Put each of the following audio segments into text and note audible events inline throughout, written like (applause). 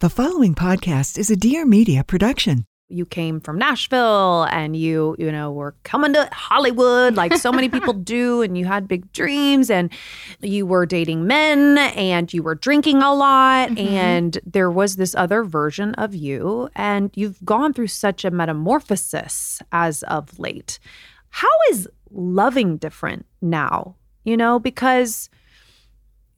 The following podcast is a Dear Media production. You came from Nashville and you, you know, were coming to Hollywood like so many people (laughs) do, and you had big dreams, and you were dating men and you were drinking a lot, Mm-hmm. and there was this other version of you, and you've gone through such a metamorphosis as of late. How is loving different now? You know, because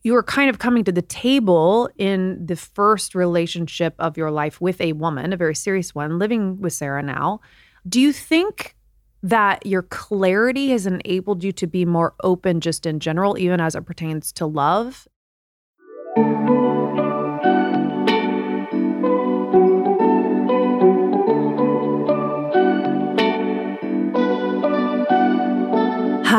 you were kind of coming to the table in the first relationship of your life with a woman, a very serious one, living with Sarah now. Do you think that your clarity has enabled you to be more open just in general, even as it pertains to love?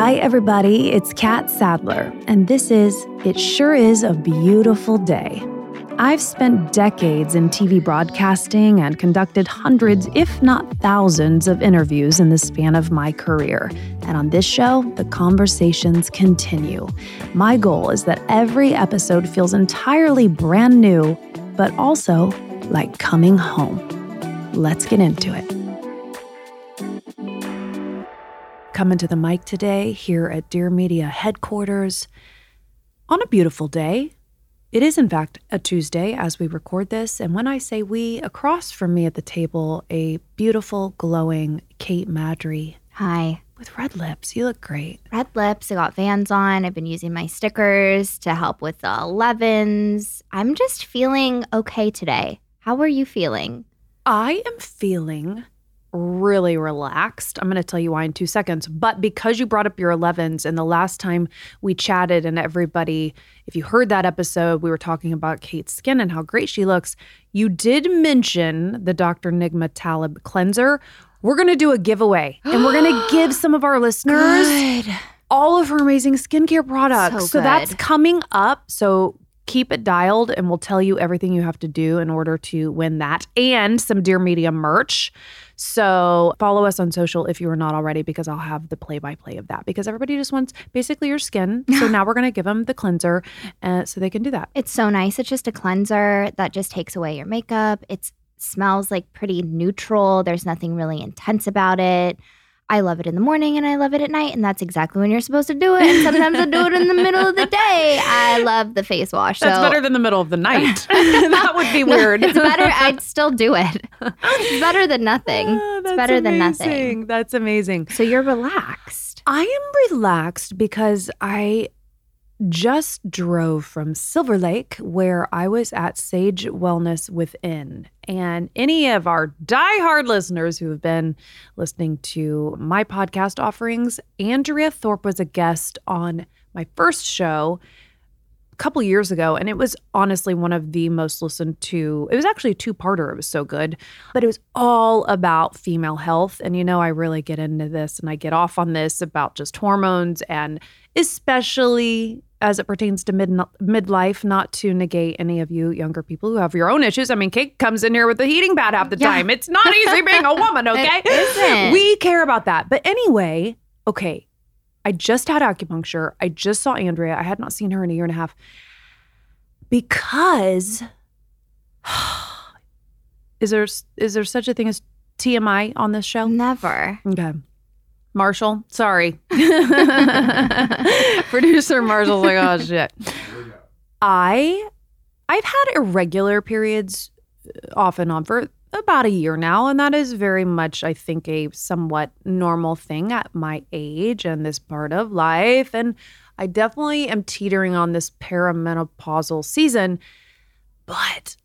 Hi, everybody. It's Catt Sadler, and this is It Sure Is a Beautiful Day. I've spent decades in TV broadcasting and conducted hundreds, if not thousands, of interviews in the span of my career. And on this show, the conversations continue. My goal is that every episode feels entirely brand new, but also like coming home. Let's get into it. Coming to the mic today here at Dear Media headquarters on a beautiful day. It is, in fact, a Tuesday as we record this. And when I say we, across from me at the table, a beautiful, glowing Cait Madry Hi. with red lips. You look great. Red lips. I got Vans on. I've been using my stickers to help with the 11s. I'm just feeling okay today. How are you feeling? I am feeling really relaxed. I'm going to tell you why in two seconds. But because you brought up your 11s, and the last time we chatted, and everybody, if you heard that episode, we were talking about Cait's skin and how great she looks. You did mention the Dr. Nigma Talib cleanser. We're going to do a giveaway, and we're going (gasps) to give some of our listeners all of her amazing skincare products. So that's coming up. So keep it dialed and we'll tell you everything you have to do in order to win that and some Dear Media merch. So follow us on social if you are not already because I'll have the play by play of that because everybody just wants basically your skin. (laughs) So now we're going to give them the cleanser uh, so they can do that. It's so nice. It's just a cleanser that just takes away your makeup. It smells like pretty neutral. There's nothing really intense about it. I love it in the morning and I love it at night, and that's exactly when you're supposed to do it. And sometimes I do it in the middle of the day. I love the face wash. That's so better than the middle of the night. (laughs) (laughs) that would be weird. it's better. I'd still do it. It's better than nothing. (laughs) Ah, it's better than nothing. amazing. That's amazing. So you're relaxed. I am relaxed because I just drove from Silver Lake, where I was at Sage Wellness Within. And any of our diehard listeners who have been listening to my podcast offerings, Andrea Thorpe was a guest on my first show a couple years ago. And it was honestly one of the most listened to. It was actually a two parter. It was so good, but it was all about female health. And you know, I really get into this and I get off on this about just hormones and especially as it pertains to mid midlife, not to negate any of you younger people who have your own issues. I mean, Cait comes in here with a heating pad half the Yeah. time. It's not easy being a woman, (laughs) okay? We care about that. But anyway, okay. I just had acupuncture. I just saw Andrea. I had not seen her in a year and a half because (sighs) is there is there such a thing as TMI on this show? Never. Okay. Marshall, sorry. (laughs) Producer Marshall's like, oh shit. I I've had irregular periods uh, off and on for about a year now, and that is very much, I think, a somewhat normal thing at my age and this part of life. And I definitely am teetering on this perimenopausal season, but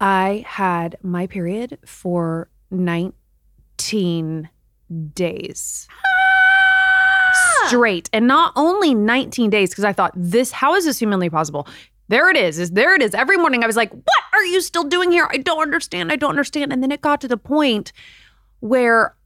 I had my period for 19 days straight. And not only 19 days because i thought this how is this humanly possible? There it is is there it is. Every morning i was like what are you still doing here? I don't understand i don't understand. And then it got to the point where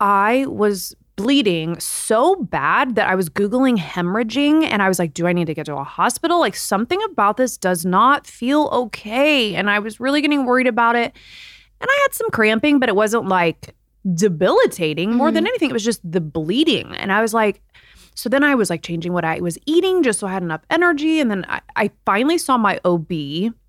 i was bleeding so bad that i was googling hemorrhaging and i was like do i need to get to a hospital? Like something about this does not feel okay. And i was really getting worried about it. And i had some cramping but it wasn't like debilitating more than mm-hmm. anything it was just the bleeding and i was like so then I was like changing what I was eating just so I had enough energy. And then I, I finally saw my OB.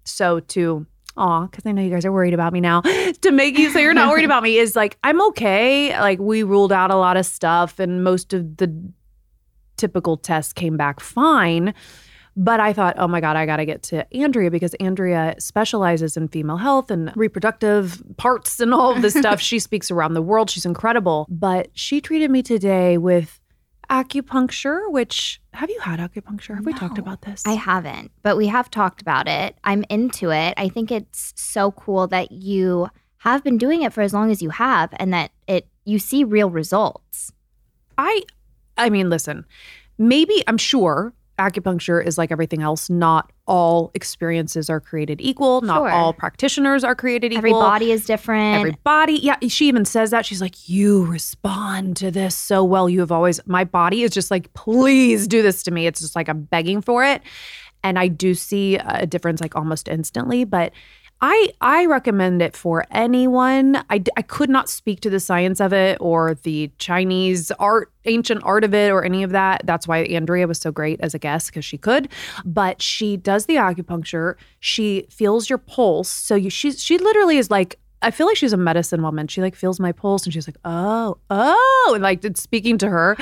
So to aw, because I know you guys are worried about me now, (laughs) to make you say you're not worried about me is like, I'm okay. Like, we ruled out a lot of stuff, and most of the typical tests came back fine. But I thought, oh my God, I got to get to Andrea because Andrea specializes in female health and reproductive parts and all of this stuff. (laughs) she speaks around the world. She's incredible. But she treated me today with acupuncture, which have you had acupuncture? Have we talked about this? I haven't, but we have talked about it. I'm into it. I think it's so cool that you have been doing it for as long as you have and that it you see real results. I I mean, listen, maybe I'm sure acupuncture is like everything else. Not all experiences are created equal. Not Sure. all practitioners are created equal. Every body is different. Everybody, yeah, she even says that. She's like, You respond to this so well. You have always, my body is just like, Please do this to me. It's just like I'm begging for it. And I do see a difference like almost instantly. But I, I recommend it for anyone. I, I could not speak to the science of it or the Chinese art, ancient art of it or any of that. That's why Andrea was so great as a guest because she could. But she does the acupuncture. She feels your pulse. So you, she's, she literally is like, I feel like she's a medicine woman. She like feels my pulse and she's like, oh, oh, and like it's speaking to her.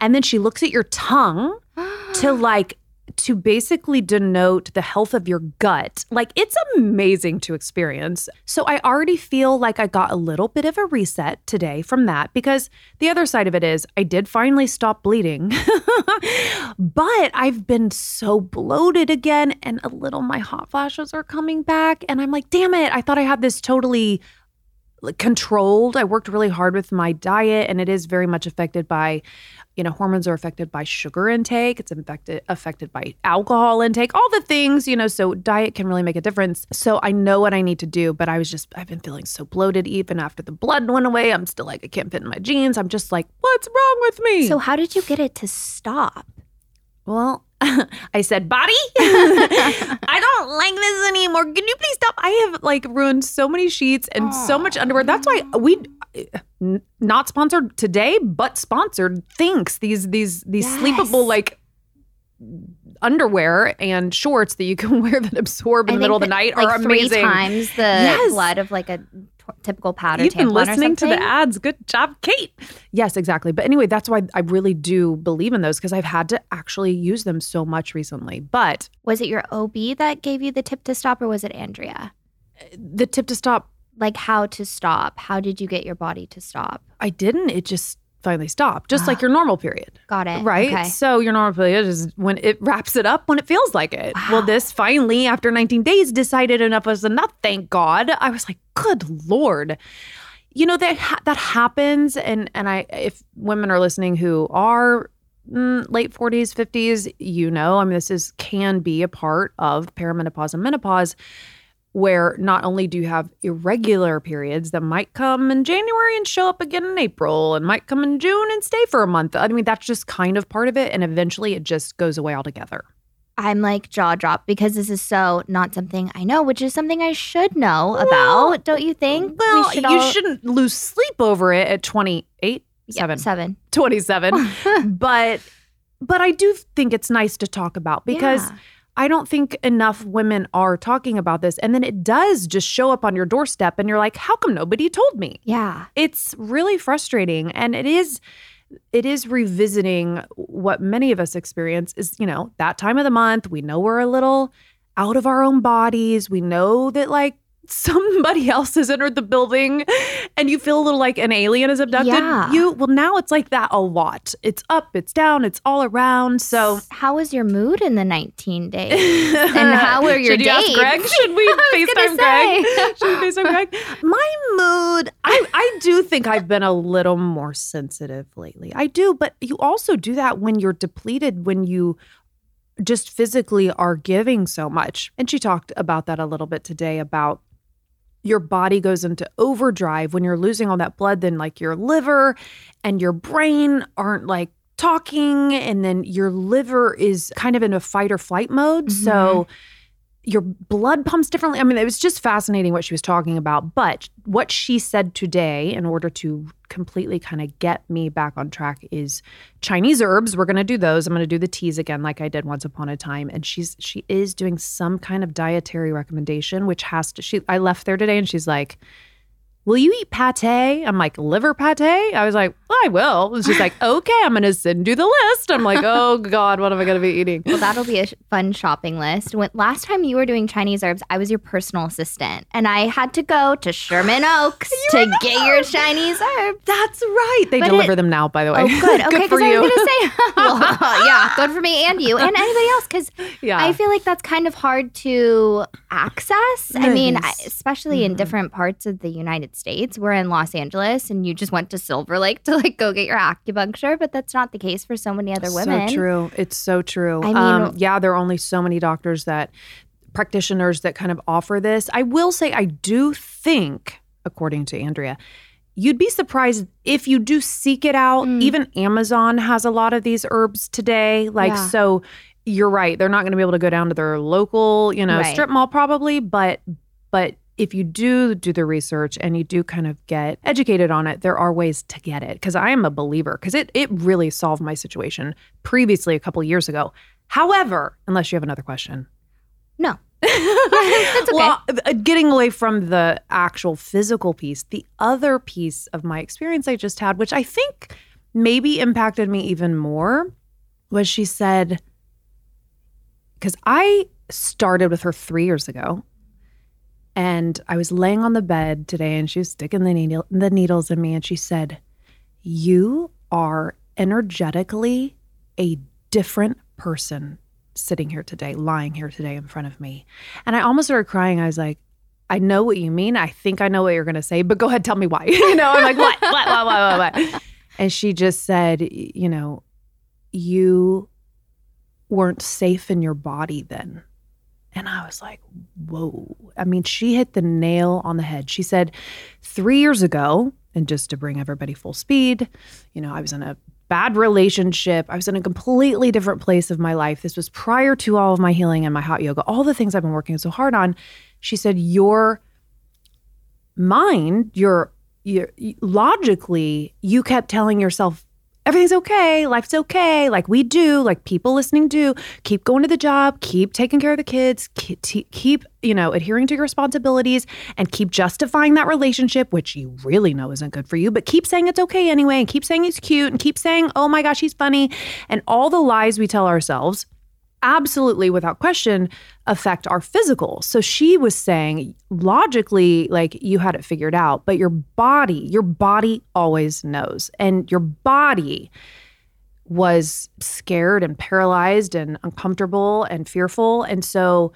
And then she looks at your tongue to like to basically denote the health of your gut. Like it's amazing to experience. So I already feel like I got a little bit of a reset today from that because the other side of it is I did finally stop bleeding. (laughs) but I've been so bloated again and a little my hot flashes are coming back and I'm like, "Damn it, I thought I had this totally controlled. I worked really hard with my diet and it is very much affected by you know hormones are affected by sugar intake. It's affected affected by alcohol intake all the things you know so diet can really make a difference. So i know what i need to do but i was just i've been feeling so bloated even after the blood went away. I'm still like i can't fit in my jeans. I'm just like what's wrong with me? So how did you get it to stop? Well, (laughs) I said, Body, (laughs) I don't like this anymore. Can you please stop? I have like ruined so many sheets and so much underwear. That's why we not sponsored today, but sponsored thinks these these these Yes. sleepable like underwear and shorts that you can (laughs) wear that absorb in I the middle of the night like are amazing. Three times the Yes. blood of like a t- typical pattern. You've been listening to the ads. Good job, Cait. Yes, exactly. But anyway, that's why I really do believe in those because I've had to actually use them so much recently. But Was it your OB that gave you the tip to stop, or was it Andrea? the tip to stop Like how to stop? How did you get your body to stop? I didn't. It just finally stopped, just like your (gasps) normal period. Got it. Right. Okay. So your normal period is when it wraps it up when it feels like it. Well, this finally, after 19 days, decided enough was enough. Thank God. I was like, good Lord. You know that ha- that happens, and and I if women are listening who are mm, late 40s, 50s, you know, I mean, this is can be a part of perimenopause and menopause where not only do you have irregular periods that might come in January and show up again in April and might come in June and stay for a month. I mean, that's just kind of part of it. And eventually it just goes away altogether. I'm like jaw drop because this is so not something I know, which is something I should know Well, about. Don't you think? Well, should you all- shouldn't lose sleep over it at 28, Yep, seven, seven. 27. (laughs) but but I do think it's nice to talk about because Yeah. I don't think enough women are talking about this. And then it does just show up on your doorstep and you're like, how come nobody told me? yeah, it's really frustrating and it is it is revisiting what many of us experience is you know that time of the month we know we're a little out of our own bodies we know that like somebody (laughs) else has entered the building and you feel a little like an alien is abducted Yeah. you well now it's like that a lot it's up it's down it's all around so how was your mood in the 19 (laughs) days? And how were your Should you ask? Greg? Should we (laughs) FaceTime Greg? Should we FaceTime Greg? My mood, I, I do think I've been a little more sensitive lately. I do, but you also do that when you're depleted, when you just physically are giving so much. And she talked about that a little bit today about your body goes into overdrive when you're losing all that blood then like your liver and your brain aren't like talking and then your liver is kind of in a fight or flight mode. So mm-hmm. Your blood pumps differently. I mean, it was just fascinating what she was talking about. But what she said today, in order to completely kind of get me back on track, is Chinese herbs. We're going to do those. I'm going to do the teas again, like I did once upon a time. And she's she is doing some kind of dietary recommendation, which has to. She I left there today, and she's like will you eat pate? I'm like, liver pate? I was like, well, I will. She's like, (laughs) okay, I'm going to send you the list. I'm like, oh (laughs) God, what am I going to be eating? Well, that'll be a fun shopping list. When, last time you were doing Chinese herbs, I was your personal assistant and I had to go to Sherman (gasps) Oaks to get your (laughs) Chinese herbs. That's right. They but deliver it, them now, by the way. Oh, good. Okay, you. I was going to say, well, yeah, good for me and you and anybody else because yeah. I feel like that's kind of hard to access. I mean, especially mm-hmm. in different parts of the United States. We're in Los Angeles and you just went to Silver Lake to like go get your acupuncture, but that's not the case for so many other women. So true. It's so true. I mean, um, yeah, there are only so many doctors that practitioners that kind of offer this. I will say I do think according to Andrea you'd be surprised if you do seek it out. Mm. Even Amazon has a lot of these herbs today. Like, yeah. so you're right. They're not going to be able to go down to their local, you know, right. strip mall probably, but, but if you do do the research and you do kind of get educated on it, there are ways to get it. Because I am a believer, because it it really solved my situation previously a couple years ago. However, unless you have another question, no. (laughs) That's okay. Well, uh, getting away from the actual physical piece, the other piece of my experience I just had, which I think maybe impacted me even more, was she said, because I started with her three years ago and I was laying on the bed today and she was sticking the, needle, the needles in me and she said, You are energetically a different person sitting here today, lying here today in front of me. And I almost started crying. I was like, I know what you mean. I think I know what you're going to say, but go ahead, tell me why. (laughs) you know, I'm like, what, what, what, what, what, what? And she just said, you know, you weren't safe in your body then. And I was like, whoa. I mean, she hit the nail on the head. She said, three years ago, and just to bring everybody full speed, you know, I was in a bad relationship. I was in a completely different place of my life. This was prior to all of my healing and my hot yoga, all the things I've been working so hard on. She said, Your mind, your, your logically, you kept telling yourself everything's okay, life's okay, like we do, like people listening do. Keep going to the job, keep taking care of the kids, keep, you know, adhering to your responsibilities and keep justifying that relationship, which you really know isn't good for you, but keep saying it's okay anyway and keep saying he's cute and keep saying, oh my gosh, he's funny. And all the lies we tell ourselves absolutely without question affect our physical. So she was saying logically like you had it figured out, but your body, your body always knows. And your body was scared and paralyzed and uncomfortable and fearful. And so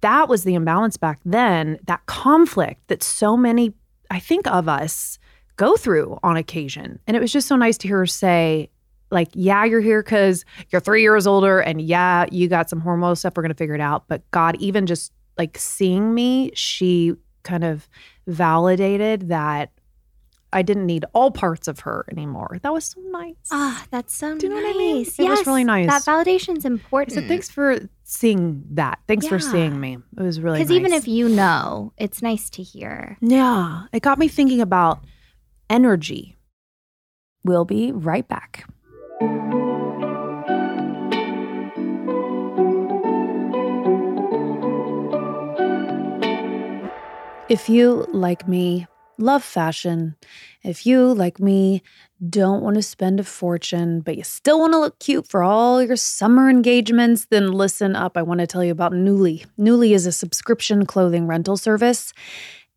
that was the imbalance back then, that conflict that so many I think of us go through on occasion. And it was just so nice to hear her say, like, yeah, you're here because you're three years older, and yeah, you got some hormonal stuff. We're gonna figure it out. But God, even just like seeing me, she kind of validated that I didn't need all parts of her anymore. That was so nice. Ah, that's so nice. Do you nice. Know what I mean? It yes, was really nice. That validation's important. So thanks for seeing that. Thanks yeah. for seeing me. It was really because nice. even if you know, it's nice to hear. Yeah, it got me thinking about energy. We'll be right back. If you, like me, love fashion, if you, like me, don't want to spend a fortune, but you still want to look cute for all your summer engagements, then listen up. I want to tell you about Nuuly. Nuuly is a subscription clothing rental service.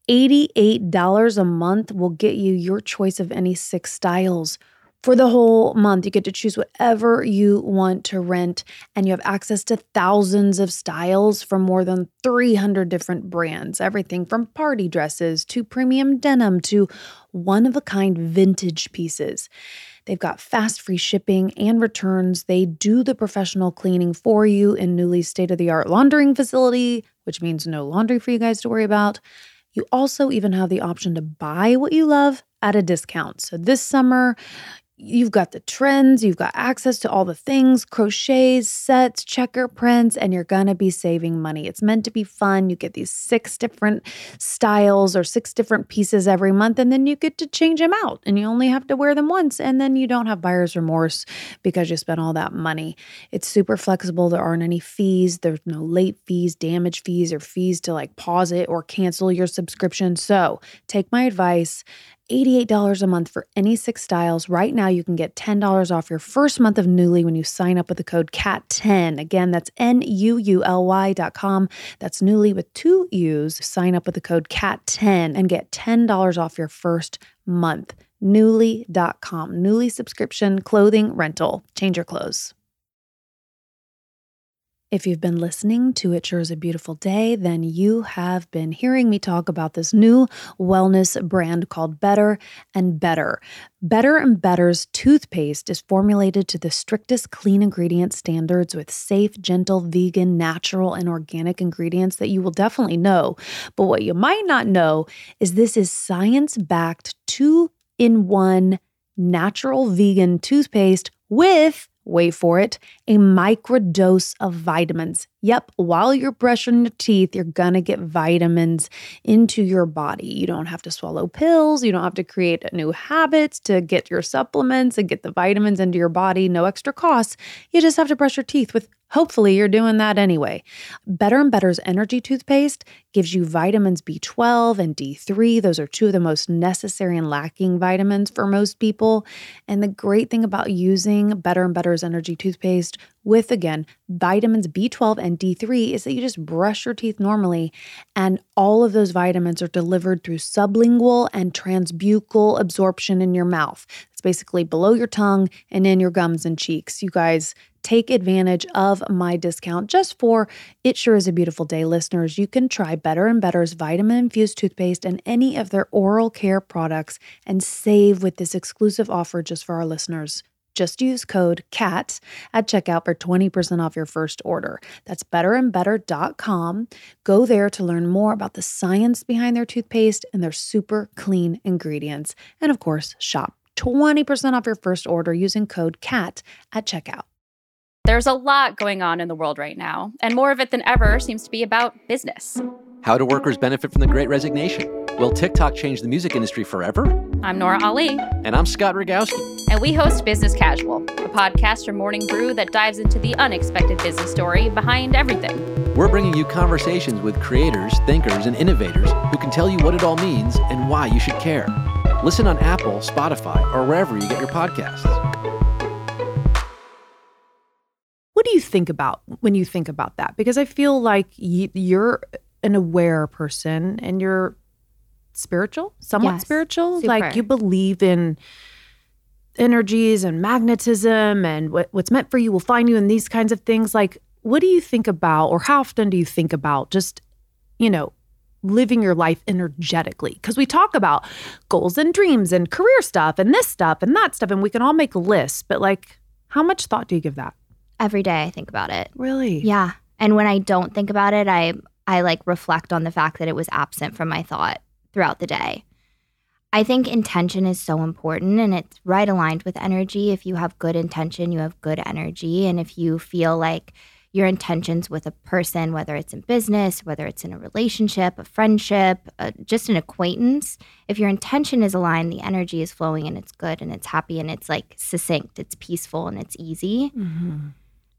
$88 a month will get you your choice of any six styles for the whole month, you get to choose whatever you want to rent, and you have access to thousands of styles from more than 300 different brands. Everything from party dresses to premium denim to one of a kind vintage pieces. They've got fast free shipping and returns. They do the professional cleaning for you in Nuuly state of the art laundering facility, which means no laundry for you guys to worry about. You also even have the option to buy what you love at a discount. So this summer, You've got the trends, you've got access to all the things, crochets, sets, checker prints, and you're gonna be saving money. It's meant to be fun. You get these six different styles or six different pieces every month, and then you get to change them out and you only have to wear them once, and then you don't have buyer's remorse because you spent all that money. It's super flexible. There aren't any fees, there's no late fees, damage fees, or fees to like pause it or cancel your subscription. So take my advice $88 a month for any six styles. Right now, you can get $10 off your first month of Nuuly when you sign up with the code CATT10. Again, that's N U U L Y.com. That's Nuuly with two U's. Sign up with the code CATT10 and get $10 off your first month. Nuuly.com. Nuuly subscription, clothing, rental. Change your clothes. If you've been listening to It Sure is a Beautiful Day, then you have been hearing me talk about this new wellness brand called Better and Better. Better and Better's toothpaste is formulated to the strictest clean ingredient standards with safe, gentle, vegan, natural, and organic ingredients that you will definitely know. But what you might not know is this is science backed two in one natural vegan toothpaste with wait for it, a microdose of vitamins. Yep, while you're brushing your teeth, you're gonna get vitamins into your body. You don't have to swallow pills, you don't have to create new habits to get your supplements and get the vitamins into your body, no extra costs. You just have to brush your teeth with Hopefully, you're doing that anyway. Better and Better's energy toothpaste gives you vitamins B12 and D3. Those are two of the most necessary and lacking vitamins for most people. And the great thing about using Better and Better's energy toothpaste with, again, vitamins B12 and D3 is that you just brush your teeth normally, and all of those vitamins are delivered through sublingual and transbuccal absorption in your mouth. It's basically below your tongue and in your gums and cheeks. You guys take advantage of my discount just for It Sure is a Beautiful Day listeners. You can try Better and Better's vitamin infused toothpaste and any of their oral care products and save with this exclusive offer just for our listeners. Just use code CATT at checkout for 20% off your first order. That's betterandbetter.com. Go there to learn more about the science behind their toothpaste and their super clean ingredients. And of course, shop 20% off your first order using code CATT at checkout. There's a lot going on in the world right now, and more of it than ever seems to be about business. How do workers benefit from the great resignation? Will TikTok change the music industry forever? I'm Nora Ali. And I'm Scott Rogowsky. And we host Business Casual, a podcast from Morning Brew that dives into the unexpected business story behind everything. We're bringing you conversations with creators, thinkers, and innovators who can tell you what it all means and why you should care. Listen on Apple, Spotify, or wherever you get your podcasts. What do you think about when you think about that? Because I feel like you're an aware person and you're spiritual, somewhat Yes, spiritual. Like you believe in energies and magnetism and what, what's meant for you will find you and these kinds of things. Like, what do you think about, or how often do you think about just, you know, living your life energetically? Because we talk about goals and dreams and career stuff and this stuff and that stuff, and we can all make lists, but like, how much thought do you give that? Every day I think about it. Really? Yeah. And when I don't think about it, I I like reflect on the fact that it was absent from my thought throughout the day. I think intention is so important and it's right aligned with energy. If you have good intention, you have good energy. And if you feel like your intentions with a person, whether it's in business, whether it's in a relationship, a friendship, uh, just an acquaintance, if your intention is aligned, the energy is flowing and it's good and it's happy and it's like succinct, it's peaceful and it's easy.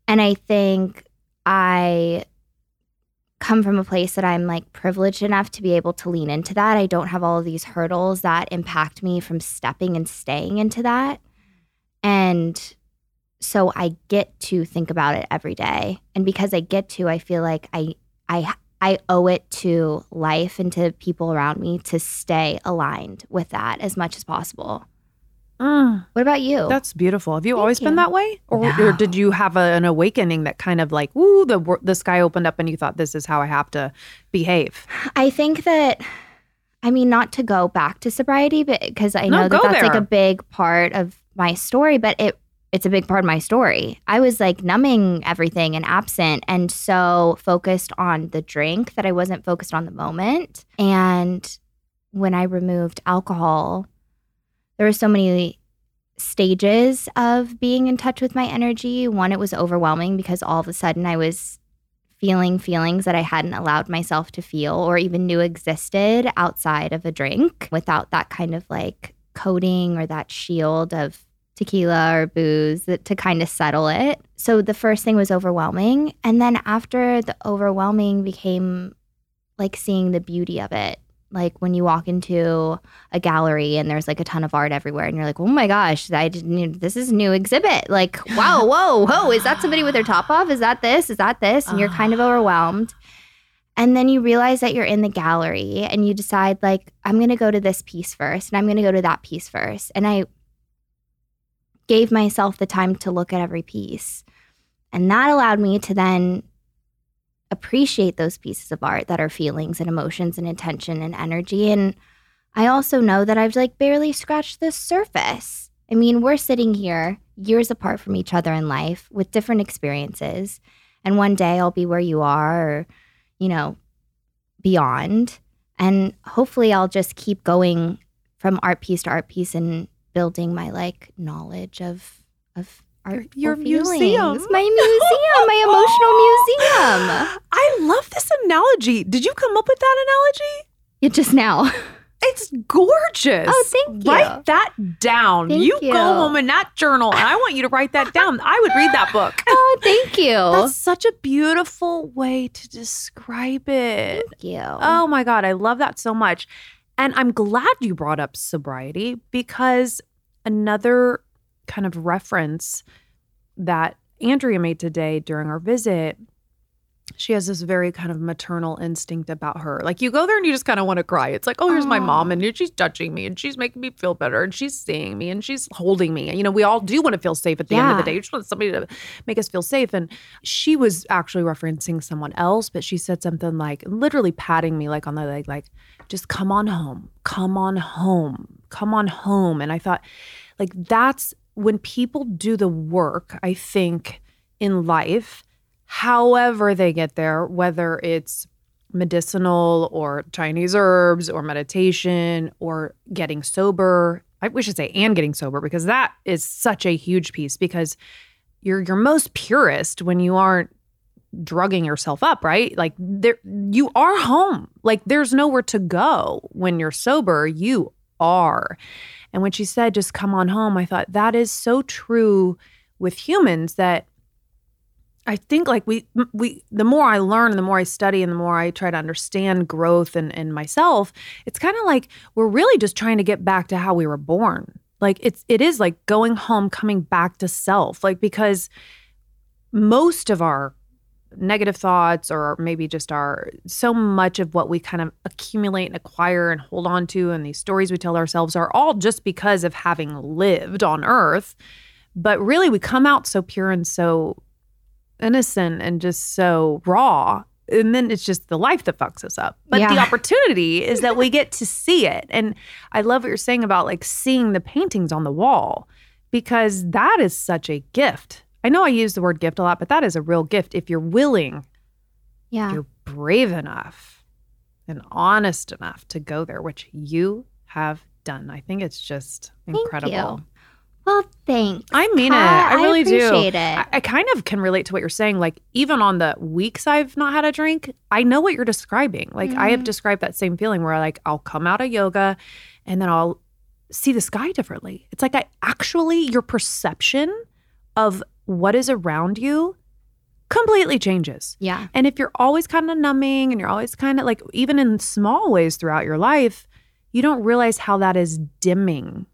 And I think I come from a place that I'm like privileged enough to be able to lean into that. I don't have all of these hurdles that impact me from stepping and staying into that. And so I get to think about it every day. And because I get to, I feel like I I I owe it to life and to people around me to stay aligned with that as much as possible. Mm. What about you? That's beautiful. Have you Thank always been that way, or, No. or did you have a, an awakening that kind of like, woo, the the sky opened up and you thought this is how I have to behave? I think that, I mean, not to go back to sobriety, but because I No, know that go that's like a big part of my story, but it it's a big part of my story. I was like numbing everything and absent, and so focused on the drink that I wasn't focused on the moment. And when I removed alcohol, there were so many stages of being in touch with my energy. One, it was overwhelming because all of a sudden I was feeling feelings that I hadn't allowed myself to feel or even knew existed outside of a drink without that kind of like coating or that shield of tequila or booze that, to kind of settle it. So the first thing was overwhelming. And then after the overwhelming became like seeing the beauty of it like when you walk into a gallery and there's like a ton of art everywhere and you're like oh my gosh i didn't this is a new exhibit. Like (laughs) wow whoa whoa is that somebody with their top off? Is that this? Is that this? And you're kind of overwhelmed. And then you realize that you're in the gallery and you decide like i'm going to go to this piece first and i'm going to go to that piece first. And i gave myself the time to look at every piece. And that allowed me to then appreciate those pieces of art that are feelings and emotions and intention and energy. And I also know that I've like barely scratched the surface. I mean, we're sitting here years apart from each other in life with different experiences. And one day I'll be where you are, or, you know, beyond. And hopefully I'll just keep going from art piece to art piece and building my like knowledge of of art your museum. My (laughs) museum, my emotional museum. I love this analogy. Did you come up with that analogy? Yeah, just now. (laughs) It's gorgeous. Oh, thank you. Write that down. Thank you, you. go home in that journal, and I want you to write that down. I would read that book. (laughs) Oh, thank you. That's such a beautiful way to describe it. thank you. Oh my God, I love that so much. And I'm glad you brought up sobriety because another kind of reference that Andrea made today during our visit, she has this very kind of maternal instinct about her. Like you go there and you just kind of want to cry. It's like, oh, here's my mom and she's touching me and she's making me feel better and she's seeing me and she's holding me. And, you know, we all do want to feel safe at the end of the day. You just want somebody to make us feel safe. And she was actually referencing someone else, but she said something like literally patting me like on the leg, like, just come on home, come on home, come on home. And I thought, like, that's when people do the work, I think, in life, however they get there, whether it's medicinal or Chinese herbs or meditation or getting sober. I we should say and getting sober because that is such a huge piece because you're you're most purest when you aren't drugging yourself up, right? Like there you are home. Like there's nowhere to go when you're sober. You are. And when she said just come on home, I thought that is so true with humans that I think like we we the more I learn and the more I study and the more I try to understand growth and and myself, it's kind of like we're really just trying to get back to how we were born. Like it's it is like going home, coming back to self. Like because most of our negative thoughts or maybe just our so much of what we kind of accumulate and acquire and hold on to and these stories we tell ourselves are all just because of having lived on earth. But really we come out so pure and so innocent and just so raw. And then it's just the life that fucks us up. But the opportunity is that we get to see it. And i love what you're saying about like seeing the paintings on the wall because that is such a gift i know i use the word gift a lot but that is a real gift if you're willing yeah. you're brave enough and honest enough to go there which you have done i think it's just Thank incredible you. Well, thanks. I mean Catt. it. I really do. appreciate it. I, I kind of can relate to what you're saying. Like, even on the weeks I've not had a drink, I know what you're describing. Like, I have Mhm. described that same feeling where, like, I'll come out of yoga and then I'll see the sky differently. It's like I actually, your perception of what is around you completely changes. yeah. And if you're always kind of numbing and you're always kind of like, even in small ways throughout your life, you don't realize how that is dimming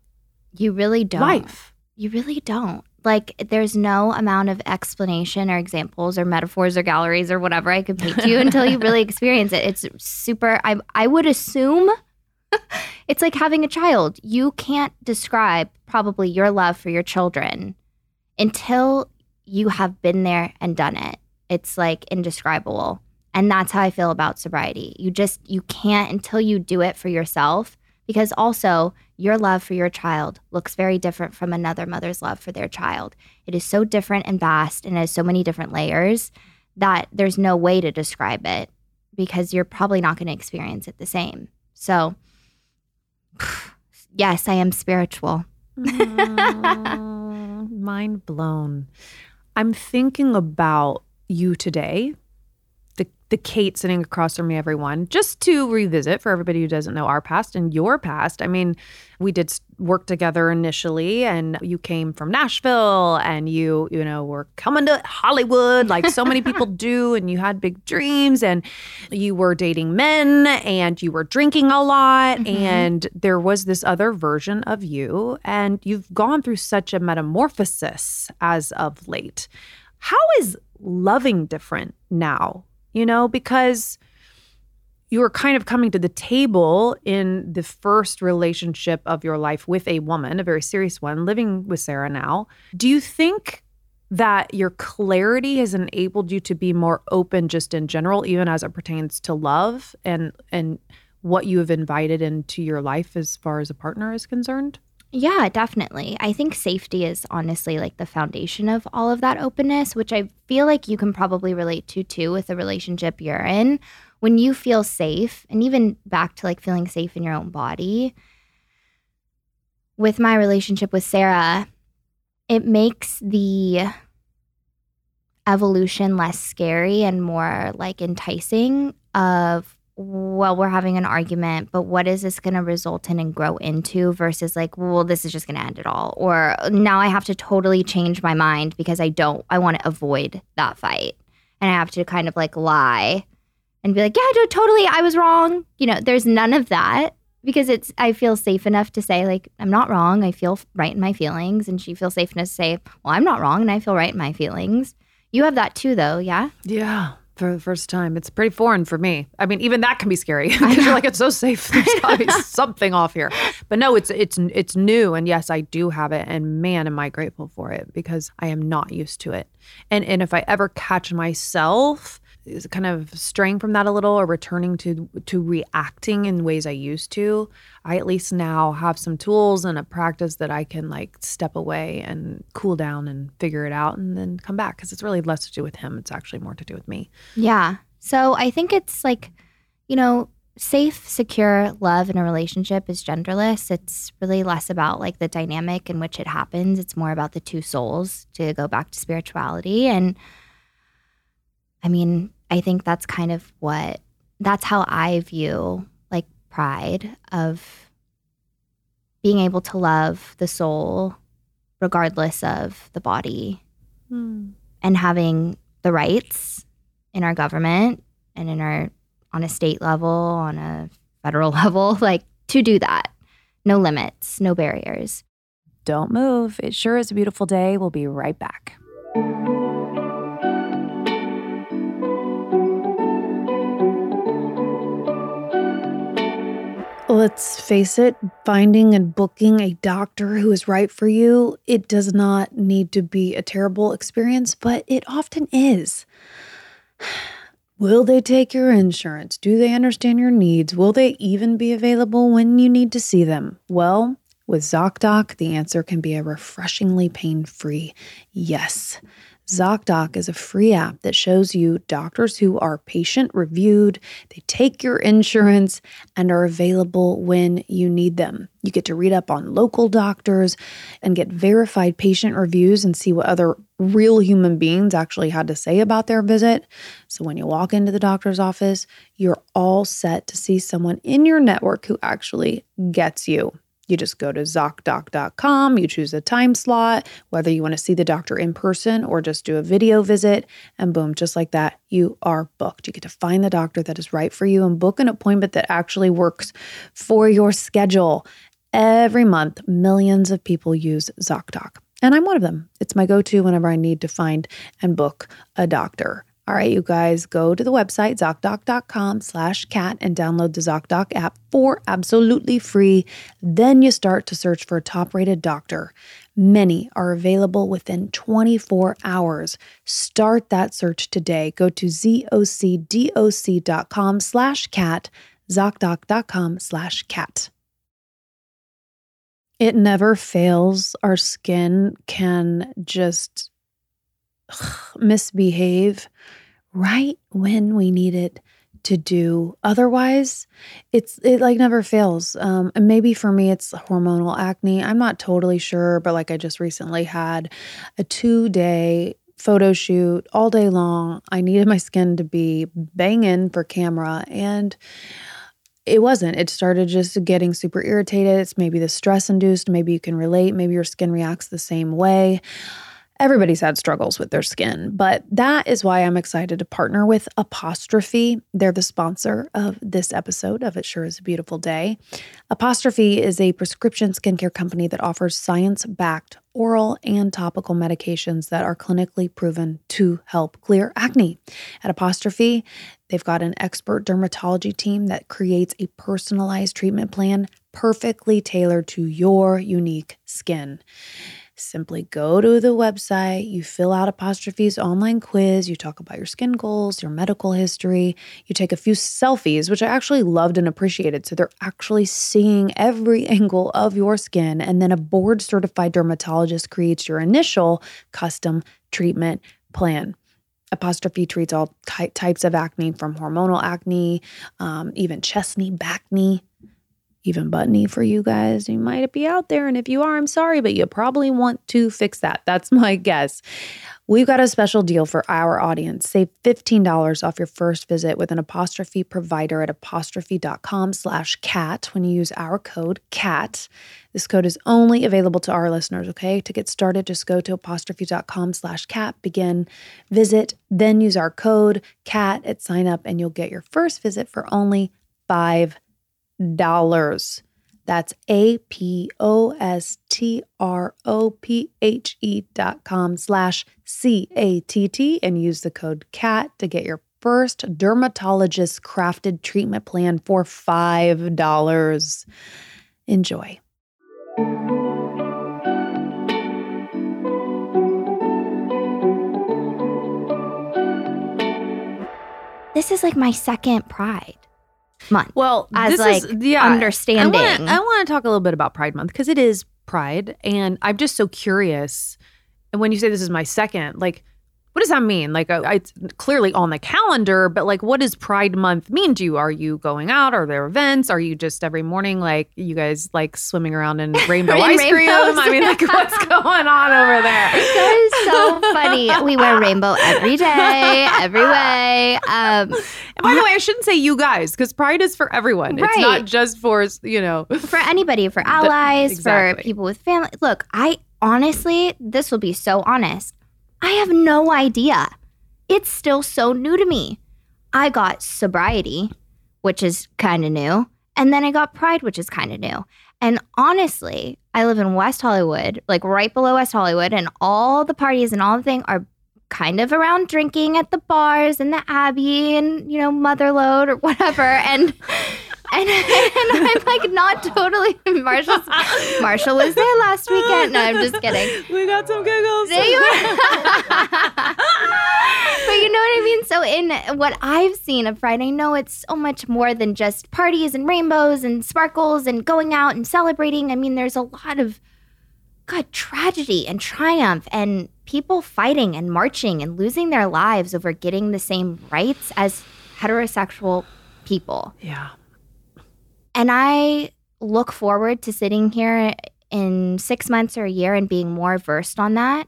You really don't. life. You really don't. Like, there's no amount of explanation or examples or metaphors or galleries or whatever I could paint to you (laughs) until you really experience it. It's super, I, I would assume (laughs) it's like having a child. You can't describe probably your love for your children until you have been there and done it. It's like indescribable. And that's how I feel about sobriety. You just, you can't until you do it for yourself because also your love for your child looks very different from another mother's love for their child. It is so different and vast and has so many different layers that there's no way to describe it because you're probably not going to experience it the same. So, (sighs) yes, I am spiritual. Mind blown. I'm thinking about you today, the Cait sitting across from me, everyone, just to revisit for everybody who doesn't know our past and your past. I mean, we did work together initially, and you came from Nashville, and you you know were coming to Hollywood like so many people (laughs) do, and you had big dreams, and you were dating men, and you were drinking a lot, mm-hmm. and there was this other version of you, and you've gone through such a metamorphosis as of late. How is loving different now? You know, because you were kind of coming to the table in the first relationship of your life with a woman, a very serious one, living with Sarah now. Do you think that your clarity has enabled you to be more open just in general, even as it pertains to love and and what you have invited into your life as far as a partner is concerned? Yeah, definitely. I think safety is honestly like the foundation of all of that openness, which I feel like you can probably relate to too with the relationship you're in. When you feel safe, and even back to like feeling safe in your own body, with my relationship with Sarah, it makes the evolution less scary and more like enticing of well we're having an argument but what is this going to result in and grow into versus like well this is just going to end it all or now i have to totally change my mind because i don't i want to avoid that fight. And i have to kind of like lie and be like yeah no, totally i was wrong. You know there's none of that because it's i feel safe enough to say like i'm not wrong i feel right in my feelings. And she feels safe enough to say well i'm not wrong and i feel right in my feelings. You have that too though yeah? Yeah. For the first time. It's pretty foreign for me. I mean, even that can be scary (laughs) because you're like, it's so safe. (laughs) There's be something off here. But no, it's it's it's new. And yes, I do have it. And man, am I grateful for it because I am not used to it. And and if I ever catch myself kind of straying from that a little or returning to to reacting in ways I used to, I at least now have some tools and a practice that I can like step away and cool down and figure it out and then come back because it's really less to do with him. It's actually more to do with me. Yeah. So I think it's like, you know, safe, secure love in a relationship is genderless. It's really less about like the dynamic in which it happens. It's more about the two souls to go back to spirituality. And I mean, I think that's kind of what, that's how I view like pride of being able to love the soul regardless of the body hmm. and having the rights in our government and in our on a state level on a federal (laughs) level like to do that no limits no barriers Don't move. It sure is a beautiful day. We'll be right back. Let's face it, finding and booking a doctor who is right for you, it does not need to be a terrible experience, but it often is. (sighs) Will they take your insurance? Do they understand your needs? Will they even be available when you need to see them? Well, with ZocDoc, the answer can be a refreshingly pain free yes. ZocDoc is a free app that shows you doctors who are patient reviewed, they take your insurance, and are available when you need them. You get to read up on local doctors and get verified patient reviews and see what other real human beings actually had to say about their visit. So when you walk into the doctor's office, you're all set to see someone in your network who actually gets you. You just go to ZocDoc.com, you choose a time slot, whether you want to see the doctor in person or just do a video visit, and boom, just like that, you are booked. You get to find the doctor that is right for you and book an appointment that actually works for your schedule. Every month, millions of people use ZocDoc, and I'm one of them. It's my go to whenever I need to find and book a doctor. All right, you guys, go to the website, ZocDoc.com slash cat and download the ZocDoc app for absolutely free. Then you start to search for a top rated doctor. Many are available within 24 hours. Start that search today. Go to ZocDoc.com slash cat, ZocDoc.com slash cat. It never fails. Our skin can just misbehave right when we need it to do otherwise it's it like never fails. Um and maybe for me it's hormonal acne. I'm not totally sure but like i just recently had a two day photo shoot all day long. I needed my skin to be banging for camera and it wasn't. It started just getting super irritated. It's maybe the stress induced maybe you can relate. Maybe your skin reacts the same way Everybody's had struggles with their skin, but that is why I'm excited to partner with Apostrophe. They're the sponsor of this episode of It Sure Is a Beautiful Day. Apostrophe is a prescription skincare company that offers science backed oral and topical medications that are clinically proven to help clear acne. At Apostrophe, they've got an expert dermatology team that creates a personalized treatment plan perfectly tailored to your unique skin simply go to the website, you fill out Apostrophe's online quiz, you talk about your skin goals, your medical history, you take a few selfies, which I actually loved and appreciated. So they're actually seeing every (laughs) angle of your skin. And then a board certified dermatologist creates your initial custom treatment plan. Apostrophe treats all ty- types of acne from hormonal acne, um, even chest knee, back knee, even buttony for you guys. You might be out there. And if you are, I'm sorry, but you probably want to fix that. That's (laughs) my guess. We've got a special deal for our audience. Save $15 off your first visit with an apostrophe provider at apostrophe.com slash catt when you use our code CATT. This code is only available to our listeners, okay? To get started, just go to apostrophe.com slash catt, begin, visit, then use our code CATT at sign up, and you'll get your first visit for only $5 dollars. That's A P O S T R O P H E dot com slash C A T T and use the code CATT to get your first dermatologist crafted treatment plan for $5. Enjoy. This is like my second pride month. Well, as this like is, yeah, understanding. I want to talk a little bit about Pride Month because it is Pride, and I'm just so curious. And when you say this is my second, like, what does that mean? Like, uh, it's clearly on the calendar, but like, what does Pride Month mean to you? Are you going out? Are there events? Are you just every morning like you guys like swimming around in (laughs) rainbow In ice cream? I mean, like, what's (laughs) going on over there? That is so funny. We wear rainbow every day, every way. Um, And by the way, I shouldn't say you guys because Pride is for everyone. It's not just for you know. for anybody, for (laughs) allies, exactly. for people with family. Look, I honestly, this will be so honest. I have no idea. It's still so new to me. I got sobriety, which is kind of new, and then I got pride, which is kind of new. And honestly, I live in West Hollywood, like right below West Hollywood, and all the parties and all the thing are kind of around drinking at the bars and the Abbey and you know Motherlode or (laughs) whatever, and and, (laughs) and I'm like not totally. (laughs) Marshall Marshall was there last weekend. No, I'm just kidding. We got some giggles. There you are. (laughs) but you know what I mean? So, in what I've seen of Pride, I know it's so much more than just parties and rainbows and sparkles and going out and celebrating. I mean, there's a lot of, God, tragedy and triumph and people fighting and marching and losing their lives over getting the same rights as heterosexual people. Yeah. And I look forward to sitting here in six months or a year and being more versed on that.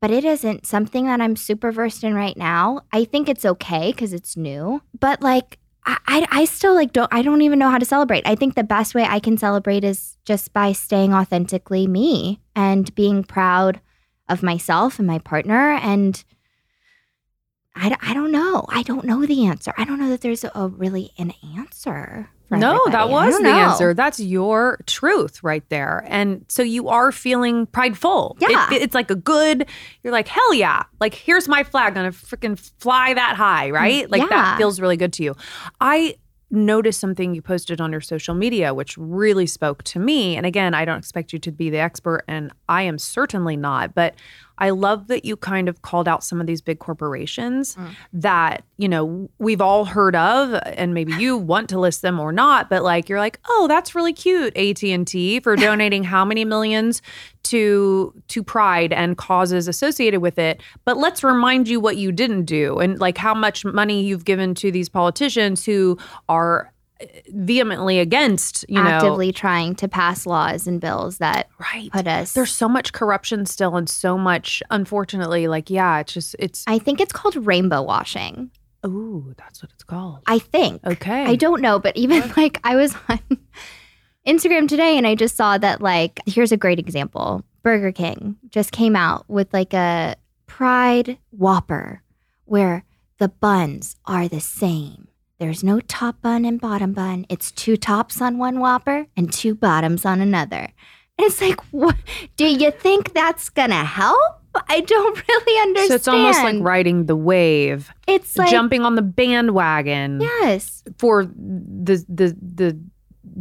But it isn't something that I'm super versed in right now. I think it's okay because it's new. But like, I, I, still like don't I don't even know how to celebrate. I think the best way I can celebrate is just by staying authentically me and being proud of myself and my partner. And I, I don't know. I don't know the answer. I don't know that there's a, a really an answer. No, that everybody. Was the know. answer. That's your truth right there. And so you are feeling prideful. It- Yeah. it's like a good, you're like, hell yeah. Like, here's my flag. Gonna freaking fly that high, right? Like, that feels really good to you. I noticed something you posted on your social media, which really spoke to me. And again, I don't expect you to be the expert, and I am certainly not, but I love that you kind of called out some of these big corporations Mm. that, you know, we've all heard of and maybe you (laughs) want to list them or not, but like you're like, "Oh, that's really cute, AT&T for (laughs) donating how many millions to to pride and causes associated with it." But let's remind you what you didn't do and like how much money you've given to these politicians who are vehemently against, you know, Actively trying to pass laws and bills that right. put us. There's so much corruption still and so much unfortunately like yeah, it's just it's I think it's called rainbow washing. Ooh, that's what it's called. I think. Okay. I don't know, but even like I was on (laughs) Instagram today and I just saw that like here's a great example. Burger King just came out with like a Pride Whopper where the buns are the same. There's no top bun and bottom bun. It's two tops on one Whopper and two bottoms on another. And it's like, what? Do you think that's gonna help? I don't really understand. So it's almost like riding the wave, it's like jumping on the bandwagon yes, for the the the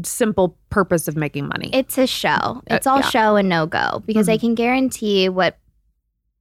simple purpose of making money. It's a show. It's all Uh, yeah. show and no go because I can guarantee what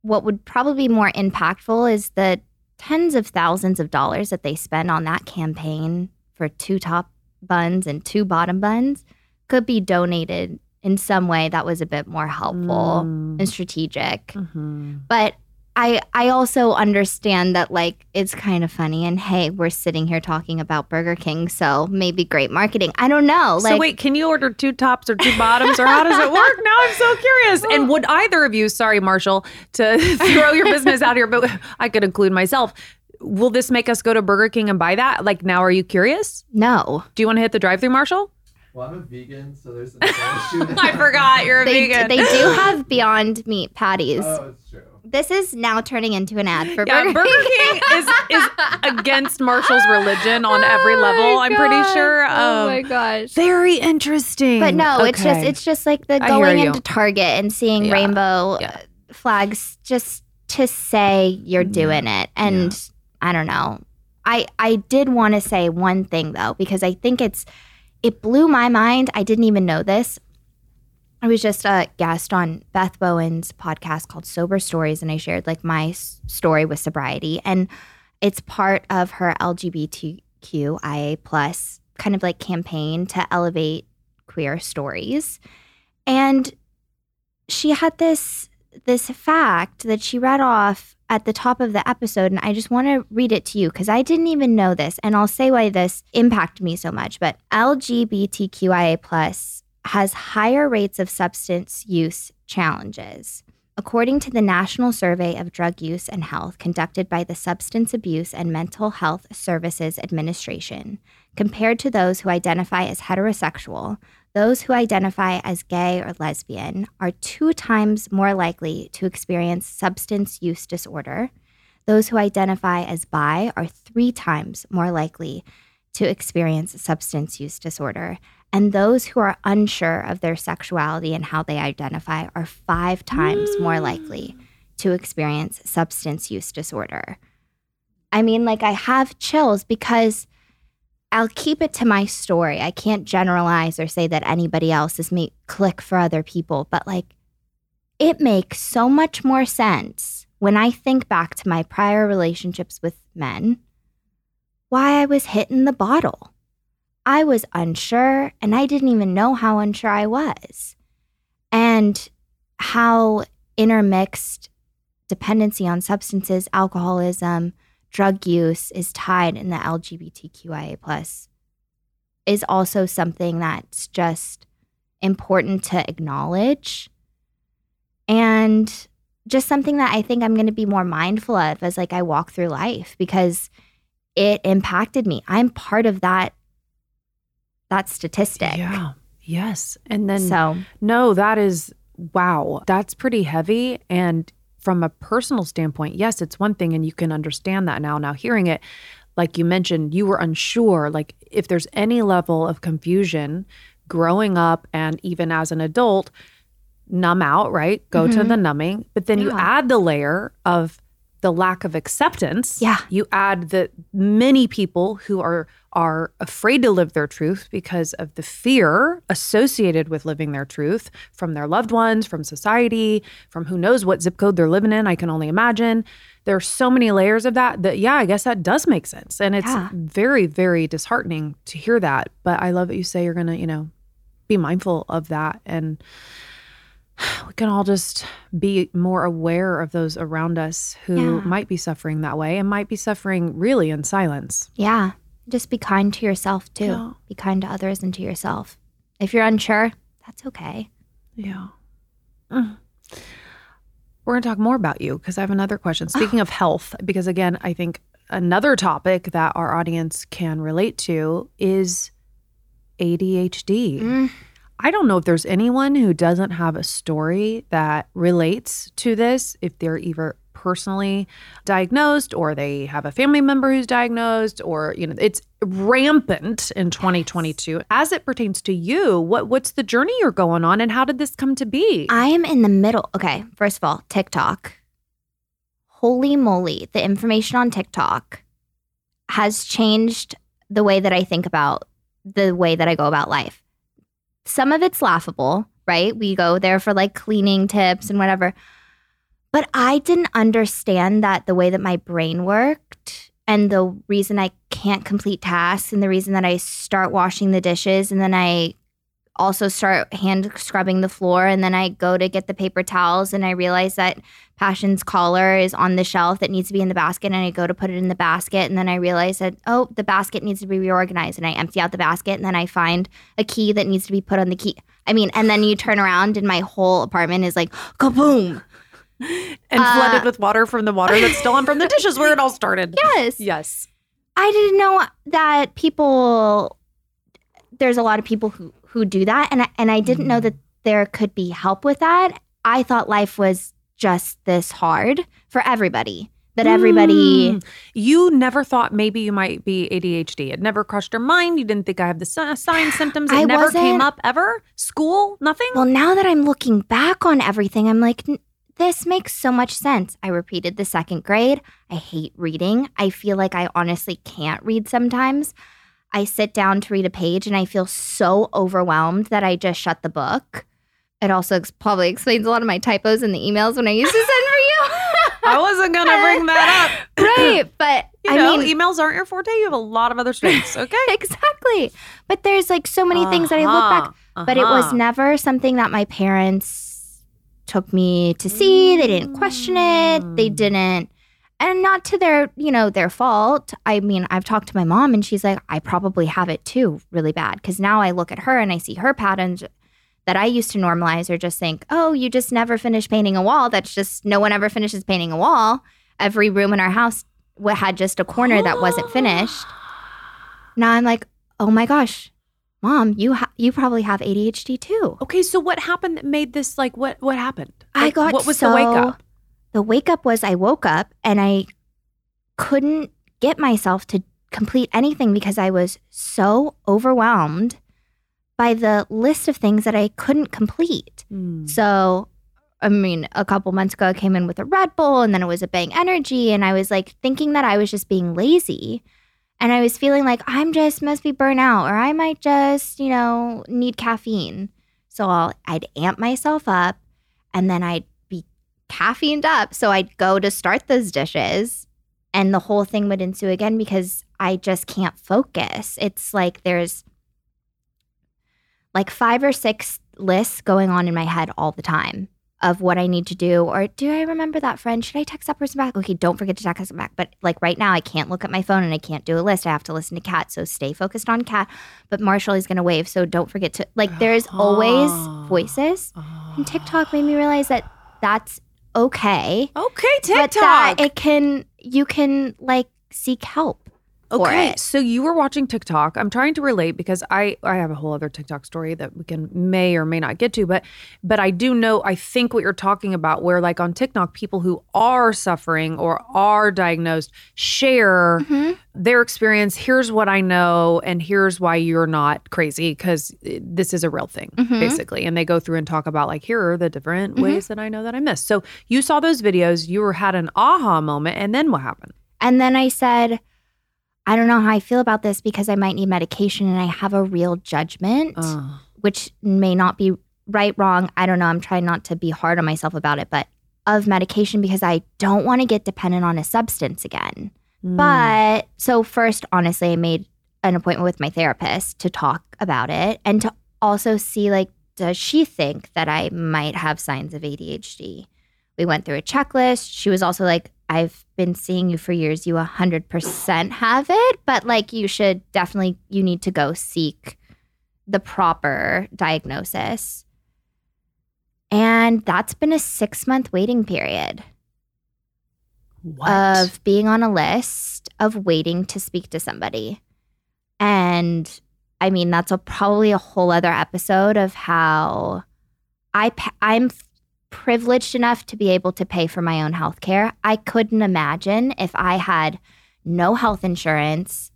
what would probably be more impactful is the tens of thousands of dollars that they spend on that campaign for two top buns and two bottom buns could be donated in some way that was a bit more helpful Mm. and strategic. Mhm. But I I also understand that like it's kind of funny and hey, we're sitting here talking about Burger King, so maybe great marketing. I don't know. so wait, can you order two tops or two bottoms, or how does it work? Now I'm so curious. And would either of you, sorry, Marshall, to (laughs) throw your business out here, but I could include myself. Will this make us go to Burger King and buy that? Like now, are you curious? no. Do you want to hit the drive-through, Marshall? Well, I'm a vegan, so there's (laughs) an issue. I forgot you're a they, vegan. they do have Beyond Meat patties. Oh, it's true. This is now turning into an ad for yeah, Burger, Burger King is is (laughs) against Marshall's religion on every Oh level. I'm pretty sure. oh Um, my gosh. very interesting. But no, it's just it's just like the going into Target and seeing Yeah. rainbow Yeah. uh, flags just to say you're doing it. And I don't know. I I did want to say one thing though because I think it's it blew my mind. I didn't even know this. I was just a guest on Beth Bowen's podcast called Sober Stories, and I shared like my story with sobriety, and it's part of her LGBTQIA plus kind of like campaign to elevate queer stories, and she had this this fact that she read off at the top of the episode, and I just want to read it to you because I didn't even know this, and I'll say why this impacted me so much. But LGBTQIA plus has higher rates of substance use challenges. According to the National Survey of Drug Use and Health conducted by the Substance Abuse and Mental Health Services Administration, compared to those who identify as heterosexual, those who identify as gay or lesbian are two times more likely to experience substance use disorder. Those who identify as bi are three times more likely to experience substance use disorder. And those who are unsure of their sexuality and how they identify are five times more mm. likely to experience substance use disorder. I mean, like, I have chills because I'll keep it to my story. I can't generalize or say that anybody else's may click for other people, but like, it makes so much more sense when I think back to my prior relationships with men why I was hitting the bottle. I was unsure and I didn't even know how unsure I was. And how intermixed dependency on substances, alcoholism, drug use is tied in the LGBTQIA plus is also something that's just important to acknowledge and just something that I think I'm going to be more mindful of as like I walk through life because it impacted me. I'm part of that that statistic. Yeah. Yes. And then So, no, that is wow. That's pretty heavy. And from a personal standpoint, yes, it's one thing, and you can understand that now. Now, hearing it, like you mentioned, you were unsure. Like, if there's any level of confusion growing up and even as an adult, numb out, right? Go to Mhm. the numbing. But then you add the layer of the lack of acceptance. Yeah. You add the many people who are are afraid to live their truth because of the fear associated with living their truth from their loved ones, from society, from who knows what zip code they're living in. I can only imagine. There are so many layers of that that yeah, I guess that does make sense. And it's Yeah. very, very disheartening to hear that. But I love that you say you're gonna, you know, be mindful of that and we can all just be more aware of those around us who Yeah. might be suffering that way and might be suffering really in silence. Yeah. Just be kind to yourself too. Yeah. Be kind to others and to yourself. If you're unsure, that's okay. Yeah. Mm. We're going to talk more about you because I have another question. Speaking of health, because again, I think another topic that our audience can relate to is ADHD. Mm. I don't know if there's anyone who doesn't have a story that relates to this, if they're either personally diagnosed or they have a family member who's diagnosed or you know it's rampant in 2022 as it pertains to you what what's the journey you're going on and how did this come to be I am in the middle. Okay, first of all, TikTok. Holy moly, the information on TikTok has changed the way that I think about the way that I go about life. Some of it's laughable, right? We go there for like cleaning tips and whatever. But I didn't understand that the way that my brain worked and the reason I can't complete tasks and the reason that I start washing the dishes and then I also start hand scrubbing the floor and then I go to get the paper towels and I realize that Passion's collar is on the shelf that needs to be in the basket and I go to put it in the basket and then I realize that oh the basket needs to be reorganized and I empty out the basket and then I find a key that needs to be put on the key. I mean, and then you turn around and my whole apartment is like kaboom. (laughs) and uh, flooded with water from the water that's still on from the (laughs) dishes where it all started Yes. yes I didn't know that people there's a lot of people who who do that and I, and I didn't know that there could be help with that. I thought life was just this hard for everybody. That everybody Mm. you never thought maybe you might be ADHD. It never crossed your mind. You didn't think I have the si- signs, symptoms. (sighs) It I never came up ever. School, nothing. Well, now that I'm looking back on everything, I'm like this makes so much sense. I repeated the second grade. I hate reading. I feel like I honestly can't read sometimes. I sit down to read a page and I feel so overwhelmed that I just shut the book. It also ex- probably explains a lot of my typos in the emails when I used to send for you. (laughs) I wasn't gonna (laughs) bring that up. (laughs) right. But You I know, mean, emails aren't your forte. You have a lot of other strengths. Okay. exactly. But there's like so many things that I look back Uh-huh, but it was uh-huh. never something that my parents took me to see they didn't question it they Mm. didn't and not to their you know their fault. I mean i've talked to my mom and she's like i probably have it too really bad. Because now i look at her and i see her patterns that i used to normalize or just think oh you just never finish painting a wall. That's just no one ever finishes painting a wall. Every room in our house had just a corner that wasn't finished. (gasps) Now i'm like oh my gosh mom you ha- you probably have adhd too. Okay, so what happened that made this like what what happened? I got what was so, the wake up? The wake up was I woke up and I couldn't get myself to complete anything because I was so overwhelmed by the list of things that I couldn't complete. Hmm. So, I mean, a couple months ago, I came in with a Red Bull and then it was a Bang Energy. And I was like thinking that I was just being lazy. And I was feeling like I'm just must be burnout or I might just, you know, need caffeine. So I'll, I'd amp myself up and then I'd caffeined up. So I'd go to start those dishes and the whole thing would ensue again because I just can't focus. It's like there's like five or six lists going on in my head all the time of what I need to do. Or do I remember that friend? Should I text that person back? Okay, don't forget to text them back. But like right now, I can't look at my phone and I can't do a list. I have to listen to Catt. So stay focused on Catt. But Marshall is going to wave. So don't forget to, like, there's always (gasps) voices. And TikTok made me realize that that's okay. Okay, But that it can, you can like seek help. Okay, so you were watching TikTok. I'm trying to relate because I I have a whole other TikTok story that we can may or may not get to, but but I do know I think what you're talking about where like on TikTok people who are suffering or are diagnosed share Mhm. their experience. Here's what I know and here's why you're not crazy cuz this is a real thing Mhm. basically. And they go through and talk about like here are the different Mhm. ways that I know that I missed. So you saw those videos, you were had an aha moment and then what happened? And then I said, I don't know how I feel about this because I might need medication and I have a real judgment, which may not be right, wrong. I don't know. I'm trying not to be hard on myself about it, but of medication because I don't want to get dependent on a substance again. mm. But so, first, honestly, I made an appointment with my therapist to talk about it and to also see, like, does she think that I might have signs of ADHD? We went through a checklist. She was also like, I've been seeing you for years. You 100% have it, but like, you should definitely, you need to go seek the proper diagnosis. And that's been a six month waiting period what? of being on a list of waiting to speak to somebody. And I mean, that's a, probably a whole other episode of how I I'm privileged enough to be able to pay for my own health care. I couldn't imagine if I had no health insurance,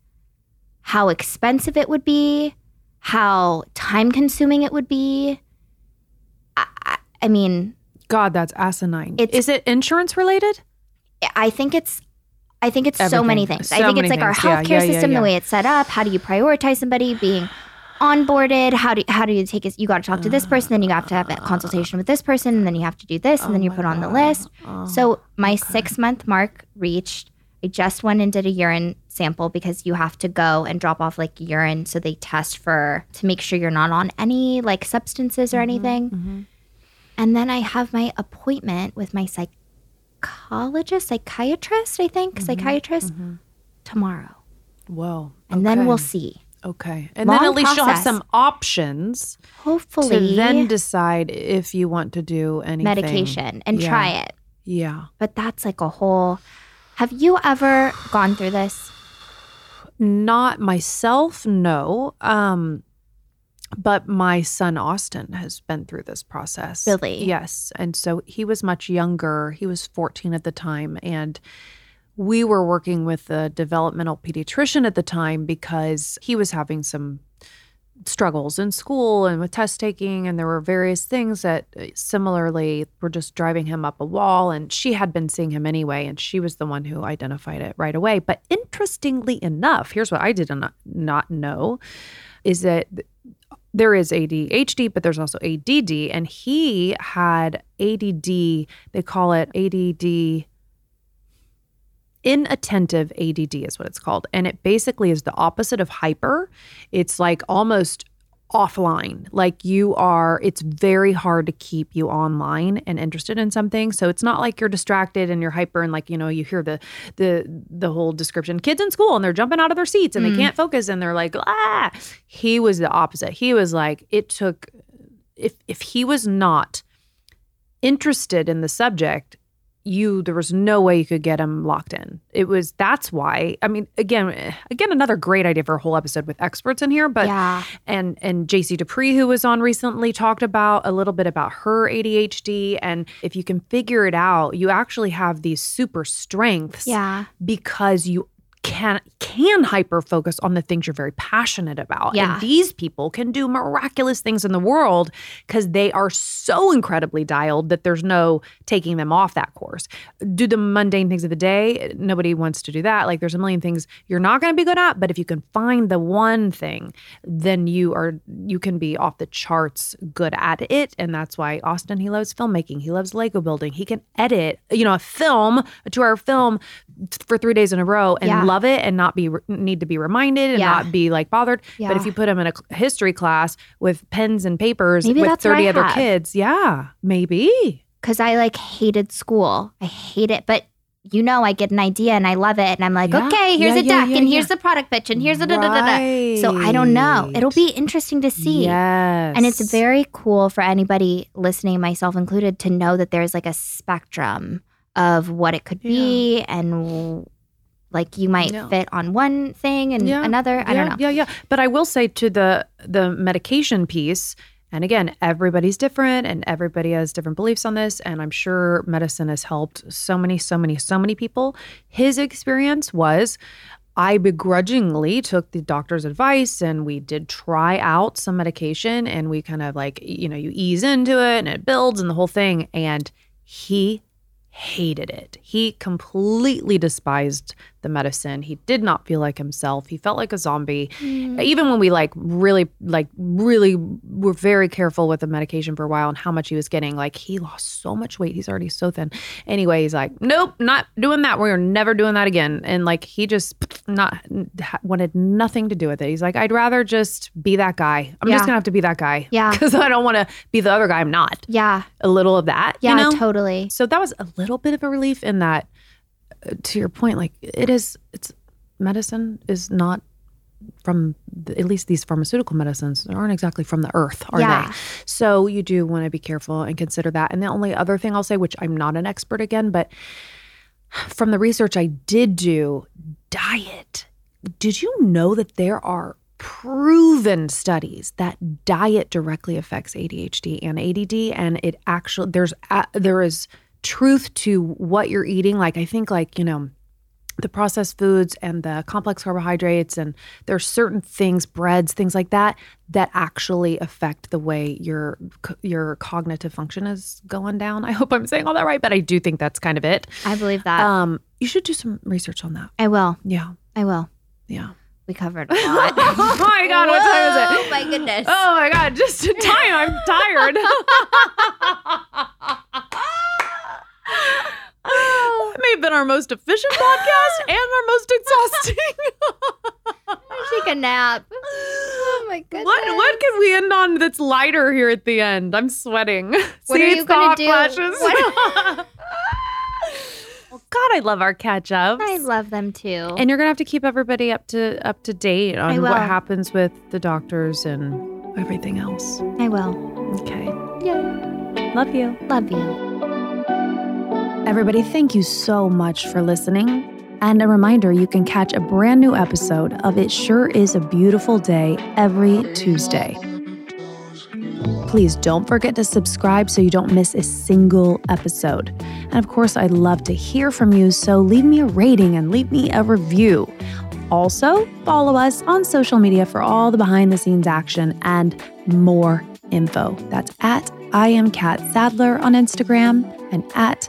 how expensive it would be, how time consuming it would be. I, I, I mean, God, that's asinine. Is it insurance related? I think it's I think it's so many things. So I think it's like our things. Yeah, healthcare yeah, yeah, system, yeah. the way it's set up. How do you prioritize somebody being onboarded? How do how do you take it? You got to talk to this person, then you have to have a consultation with this person, and then you have to do this, and then Oh you're put on the list. So oh, my six month mark reached. I just went and did a urine sample because you have to go and drop off like urine, so they test for to make sure you're not on any like substances or mm-hmm, anything. Mm-hmm. And then I have my appointment with my psychologist, psychiatrist, I think, mm-hmm, psychiatrist tomorrow. Whoa. And then we'll see. Okay. And then at least you'll have some options Hopefully, to then decide if you want to do anything. medication and Yeah. try it. Yeah. But that's like a whole. Have you ever gone through this? Not myself, no. Um but my son Austin has been through this process. Really? Yes. And so he was much younger. He was 14 at the time and we were working with a developmental pediatrician at the time because he was having some struggles in school and with test taking and there were various things that uh, similarly were just driving him up a wall and she had been seeing him anyway and she was the one who identified it right away but interestingly enough here's what i did not, not know is that there is ADHD, but there's also ADD, and he had ADD. They call it ADD. Inattentive ADD is what it's called. And it basically is the opposite of hyper. It's like almost offline. Like you are, it's very hard to keep you online and interested in something. So it's not like you're distracted and you're hyper and like, you know, you hear the the the whole description. Kids in school and they're jumping out of their seats and they can't focus and they're like, ah. He was the opposite. He was like, it took if if he was not interested in the subject, you there was no way you could get him locked in. It was that's why. I mean, again, again, another great idea for a whole episode with experts in here. But yeah. and and JC Dupree, who was on recently, talked about a little bit about her ADHD. And if you can figure it out, you actually have these super strengths Yeah. because you can can hyper focus on the things you're very passionate about. Yeah. And these people can do miraculous things in the world because they are so incredibly dialed that there's no taking them off that course. Do the mundane things of the day. Nobody wants to do that. Like there's a million things you're not going to be good at, but if you can find the one thing, then you are you can be off the charts good at it. And that's why Austin he loves filmmaking. He loves Lego building. He can edit, you know, a film, a two-hour film for three days in a row and Yeah. Love it and not be need to be reminded and Yeah. not be like bothered. But if you put them in a history class with pens and papers Maybe with 30 other have. kids, yeah, maybe. Because I like hated school. I hate it. But you know, I get an idea and I love it. And I'm like, Yeah. okay, here's Yeah, a yeah, deck yeah, and yeah. here's the product pitch and here's a da da da da. So I don't know. It'll be interesting to see. Yes. And it's very cool for anybody listening, myself included, to know that there's like a spectrum of what it could be and Like you might Yeah. fit on one thing and another. I yeah, don't know. Yeah, yeah. But I will say to the the medication piece, and again, everybody's different and everybody has different beliefs on this. And I'm sure medicine has helped so many, so many, so many people. His experience was I begrudgingly took the doctor's advice and we did try out some medication and we kind of like, you know, you ease into it and it builds and the whole thing. And he hated it. He completely despised the medicine. He did not feel like himself. He felt like a zombie. Hmm. Even when we like really like really were very careful with the medication for a while and how much he was getting, like he lost so much weight. He's already so thin. Anyway, he's like, "Nope, not doing that. We're never doing that again." And like he just not wanted nothing to do with it. He's like, "I'd rather just be that guy. I'm Yeah. just going to have to be that guy." Yeah. (laughs) Cuz I don't want to be the other guy I'm not. Yeah. A little of that, Yeah, you know? totally. So that was a little bit of a relief in that, to your point, like it is, it's medicine is not from the, at least these pharmaceutical medicines aren't exactly from the earth, are Yeah. they? So you do want to be careful and consider that. And the only other thing I'll say, which I'm not an expert again, but from the research I did do, diet. Did you know that there are proven studies that diet directly affects ADHD and ADD and it actually there's a, there is truth to what you're eating like I think like you know the processed foods and the complex carbohydrates and there's certain things breads things like that that actually affect the way your your cognitive function is going down (laughs) i hope i'm saying all that right but i do think that's kind of it I believe that. um you should do some research on that I will. yeah I will. yeah We covered a (laughs) lot. oh my god what time is it? Oh my goodness. oh my god just (laughs) in time i'm tired that may have been our most efficient podcast (laughs) and our most exhausting (laughs) Take a nap. (laughs) Oh my goodness. What what can we end on that's lighter here at the end? I'm sweating. What See, are you gonna do? flashes. What- well, God, I love our catch ups. I love them too. and you're gonna have to keep everybody up to up to date on what happens with the doctors and everything else. I will. Okay. Yeah. Love you. Love you. Everybody, thank you so much for listening. And a reminder you can catch a brand new episode of It Sure Is a Beautiful Day every Tuesday. Please don't forget to subscribe so you don't miss a single episode. And of course, I'd love to hear from you, so leave me a rating and leave me a review. Also, follow us on social media for all the behind the scenes action and more info. That's at I am Catt Sadler on Instagram and at